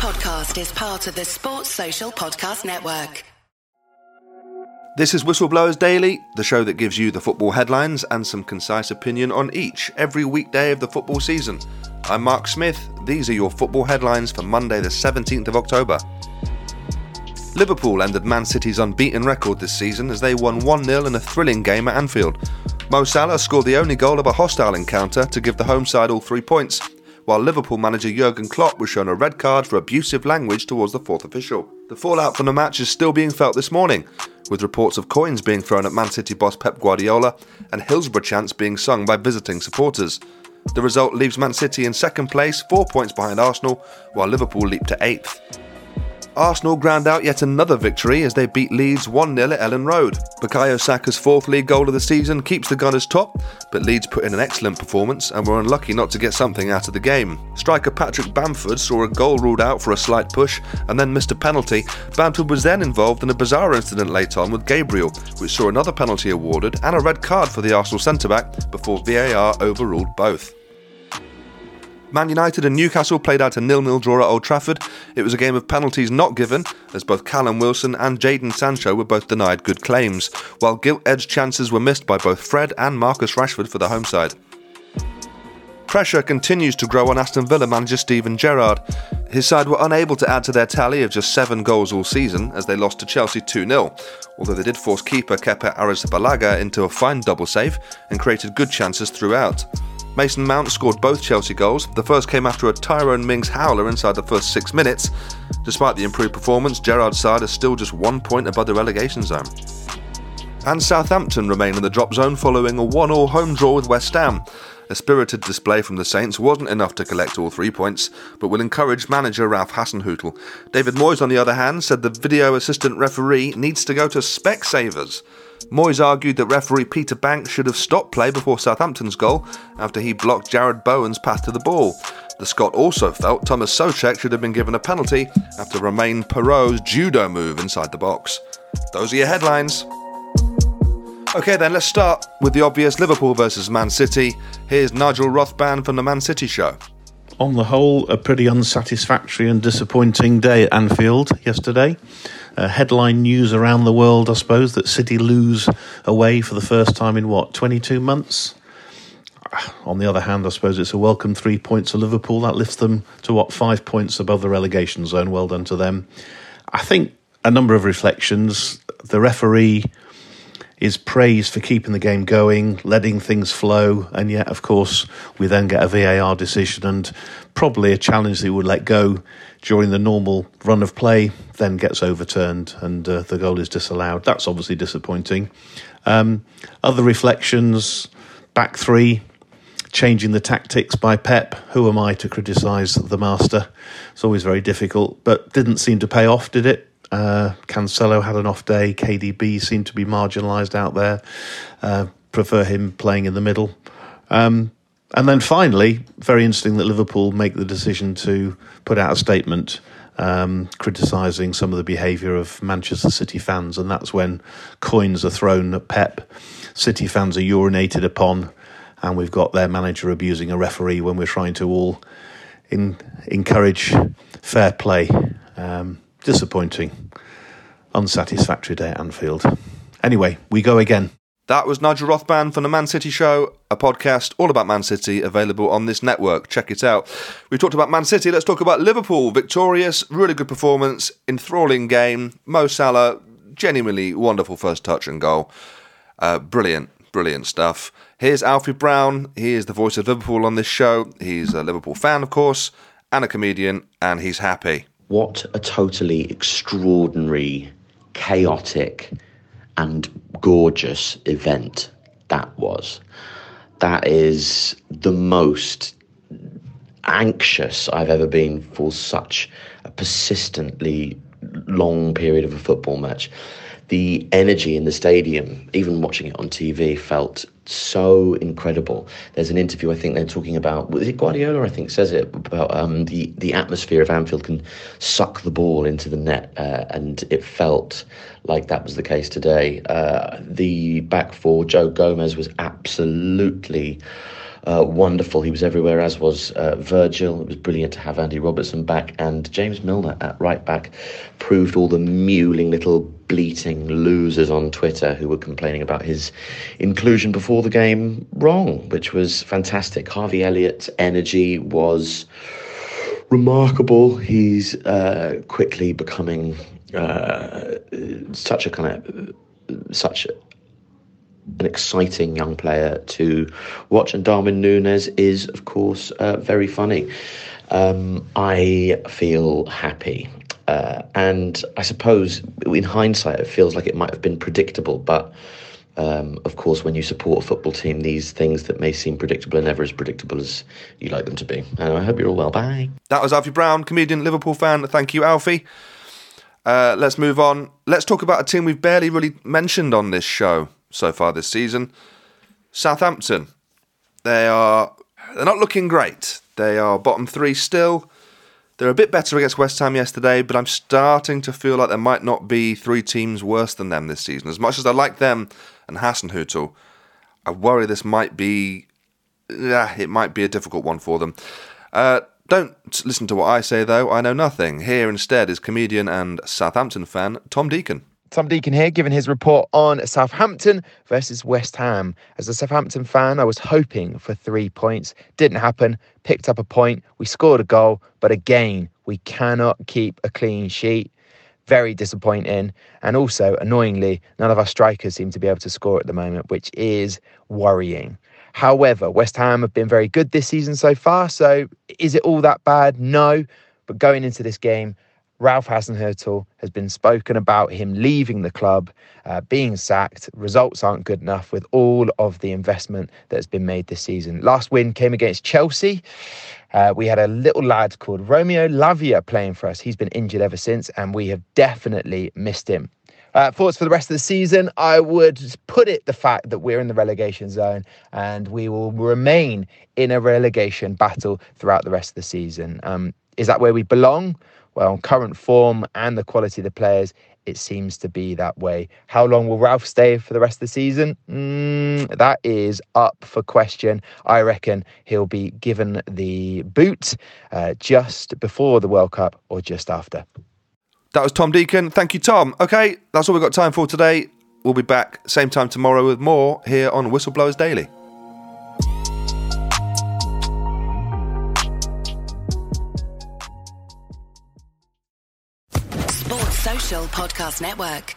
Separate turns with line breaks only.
podcast is part of the Sports Social Podcast Network.
This is Whistleblowers Daily, the show that gives you the football headlines and some concise opinion on each every weekday of the football season. I'm Mark Smith. These are your football headlines for Monday, the 17th of October. Liverpool ended Man City's unbeaten record this season as they won 1 0 in a thrilling game at Anfield. Mo Salah scored the only goal of a hostile encounter to give the home side all three points, while Liverpool manager Jurgen Klopp was shown a red card for abusive language towards the fourth official. The fallout from the match is still being felt this morning, with reports of coins being thrown at Man City boss Pep Guardiola and Hillsborough chants being sung by visiting supporters. The result leaves Man City in second place, four points behind Arsenal, while Liverpool leap to eighth. Arsenal ground out yet another victory as they beat Leeds 1 0 at Elland Road. Bukayo Saka's fourth league goal of the season keeps the Gunners top, but Leeds put in an excellent performance and were unlucky not to get something out of the game. Striker Patrick Bamford saw a goal ruled out for a slight push and then missed a penalty. Bamford was then involved in a bizarre incident late on with Gabriel, which saw another penalty awarded and a red card for the Arsenal centre back before VAR overruled both. Man United and Newcastle played out a nil-nil draw at Old Trafford. It was a game of penalties not given, as both Callum Wilson and Jadon Sancho were both denied good claims, while gilt-edged chances were missed by both Fred and Marcus Rashford for the home side. Pressure continues to grow on Aston Villa manager Steven Gerrard. His side were unable to add to their tally of just seven goals all season as they lost to Chelsea 2 0, although they did force keeper Kepa Arrizabalaga into a fine double save and created good chances throughout. Mason Mount scored both Chelsea goals. The first came after a Tyrone Mings howler inside the first six minutes. Despite the improved performance, Gerrard's side is still just one point above the relegation zone. And Southampton remain in the drop zone following a 1 all home draw with West Ham. A spirited display from the Saints wasn't enough to collect all three points, but will encourage manager Ralph Hasenhüttl. David Moyes, on the other hand, said the video assistant referee needs to go to Specsavers. Moyes argued that referee Peter Bankes should have stopped play before Southampton's goal after he blocked Jarrod Bowen's path to the ball. The Scot also felt Thomas Soucek should have been given a penalty after Romain Perraud's judo move inside the box. Those are your headlines. Okay, then let's start with the obvious Liverpool versus Man City. Here's Nigel Rothband from the Man City show.
On the whole, a pretty unsatisfactory and disappointing day at Anfield yesterday. Uh, headline news around the world, I suppose, that City lose away for the first time in what, 22 months? On the other hand, I suppose it's a welcome three points to Liverpool. That lifts them to what, five points above the relegation zone. Well done to them. I think a number of reflections. The referee is praised for keeping the game going, letting things flow, and yet, of course, we then get a VAR decision and probably a challenge that he would let go during the normal run of play, then gets overturned and uh, the goal is disallowed. That's obviously disappointing. Um, other reflections back three, changing the tactics by Pep. Who am I to criticise the master? It's always very difficult, but didn't seem to pay off, did it? Uh, Cancelo had an off day. KDB seemed to be marginalised out there. Uh, prefer him playing in the middle. Um, and then finally, very interesting that Liverpool make the decision to put out a statement um, criticising some of the behaviour of Manchester City fans, and that's when coins are thrown at Pep. City fans are urinated upon, and we've got their manager abusing a referee when we're trying to all in, encourage fair play. Um, disappointing, unsatisfactory day at Anfield. Anyway, we go again.
That was Nigel Rothband from the Man City Show, a podcast all about Man City available on this network. Check it out. We talked about Man City, let's talk about Liverpool. Victorious, really good performance, enthralling game. Mo Salah, genuinely wonderful first touch and goal. Uh, brilliant, brilliant stuff. Here's Alfie Brown. He is the voice of Liverpool on this show. He's a Liverpool fan, of course, and a comedian, and he's happy.
What a totally extraordinary, chaotic, and gorgeous event that was. That is the most anxious I've ever been for such a persistently long period of a football match. The energy in the stadium, even watching it on TV, felt so incredible. There's an interview I think they're talking about. Was it Guardiola? I think says it about um, the the atmosphere of Anfield can suck the ball into the net, uh, and it felt like that was the case today. Uh, the back four, Joe Gomez was absolutely uh, wonderful. He was everywhere, as was uh, Virgil. It was brilliant to have Andy Robertson back, and James Milner at right back proved all the mewling little bleating losers on Twitter who were complaining about his inclusion before the game wrong, which was fantastic. Harvey Elliott's energy was remarkable. He's uh, quickly becoming uh, such a kind of such an exciting young player to watch. And Darwin Nunez is, of course, uh, very funny. Um, I feel happy. Uh, and I suppose in hindsight, it feels like it might have been predictable, but um, of course, when you support a football team, these things that may seem predictable are never as predictable as you like them to be. And I hope you're all well. Bye.
That was Alfie Brown, comedian, Liverpool fan. Thank you, Alfie. Uh, let's move on. Let's talk about a team we've barely really mentioned on this show so far this season. Southampton. They are they're not looking great. They are bottom three still. They're a bit better against West Ham yesterday, but I'm starting to feel like there might not be three teams worse than them this season. As much as I like them and Hasenhüttl, I worry this might be, yeah, it might be a difficult one for them. Uh, don't listen to what I say though. I know nothing. Here instead is comedian and Southampton fan Tom Deacon.
Tom Deacon here, giving his report on Southampton versus West Ham. As a Southampton fan, I was hoping for three points. Didn't happen. Picked up a point. We scored a goal, but again, we cannot keep a clean sheet. Very disappointing. And also, annoyingly, none of our strikers seem to be able to score at the moment, which is worrying. However, West Ham have been very good this season so far. So is it all that bad? No. But going into this game, Ralph Hasenhüttl has been spoken about him leaving the club, uh, being sacked. Results aren't good enough with all of the investment that has been made this season. Last win came against Chelsea. Uh, we had a little lad called Romeo Lavia playing for us. He's been injured ever since, and we have definitely missed him. Uh, thoughts for the rest of the season? I would put it the fact that we're in the relegation zone and we will remain in a relegation battle throughout the rest of the season. Um, is that where we belong? Well, on current form and the quality of the players, it seems to be that way. How long will Ralph stay for the rest of the season? Mm, that is up for question. I reckon he'll be given the boot uh, just before the World Cup or just after.
That was Tom Deacon. Thank you, Tom. Okay, that's all we've got time for today. We'll be back same time tomorrow with more here on Whistleblowers Daily.
Podcast Network.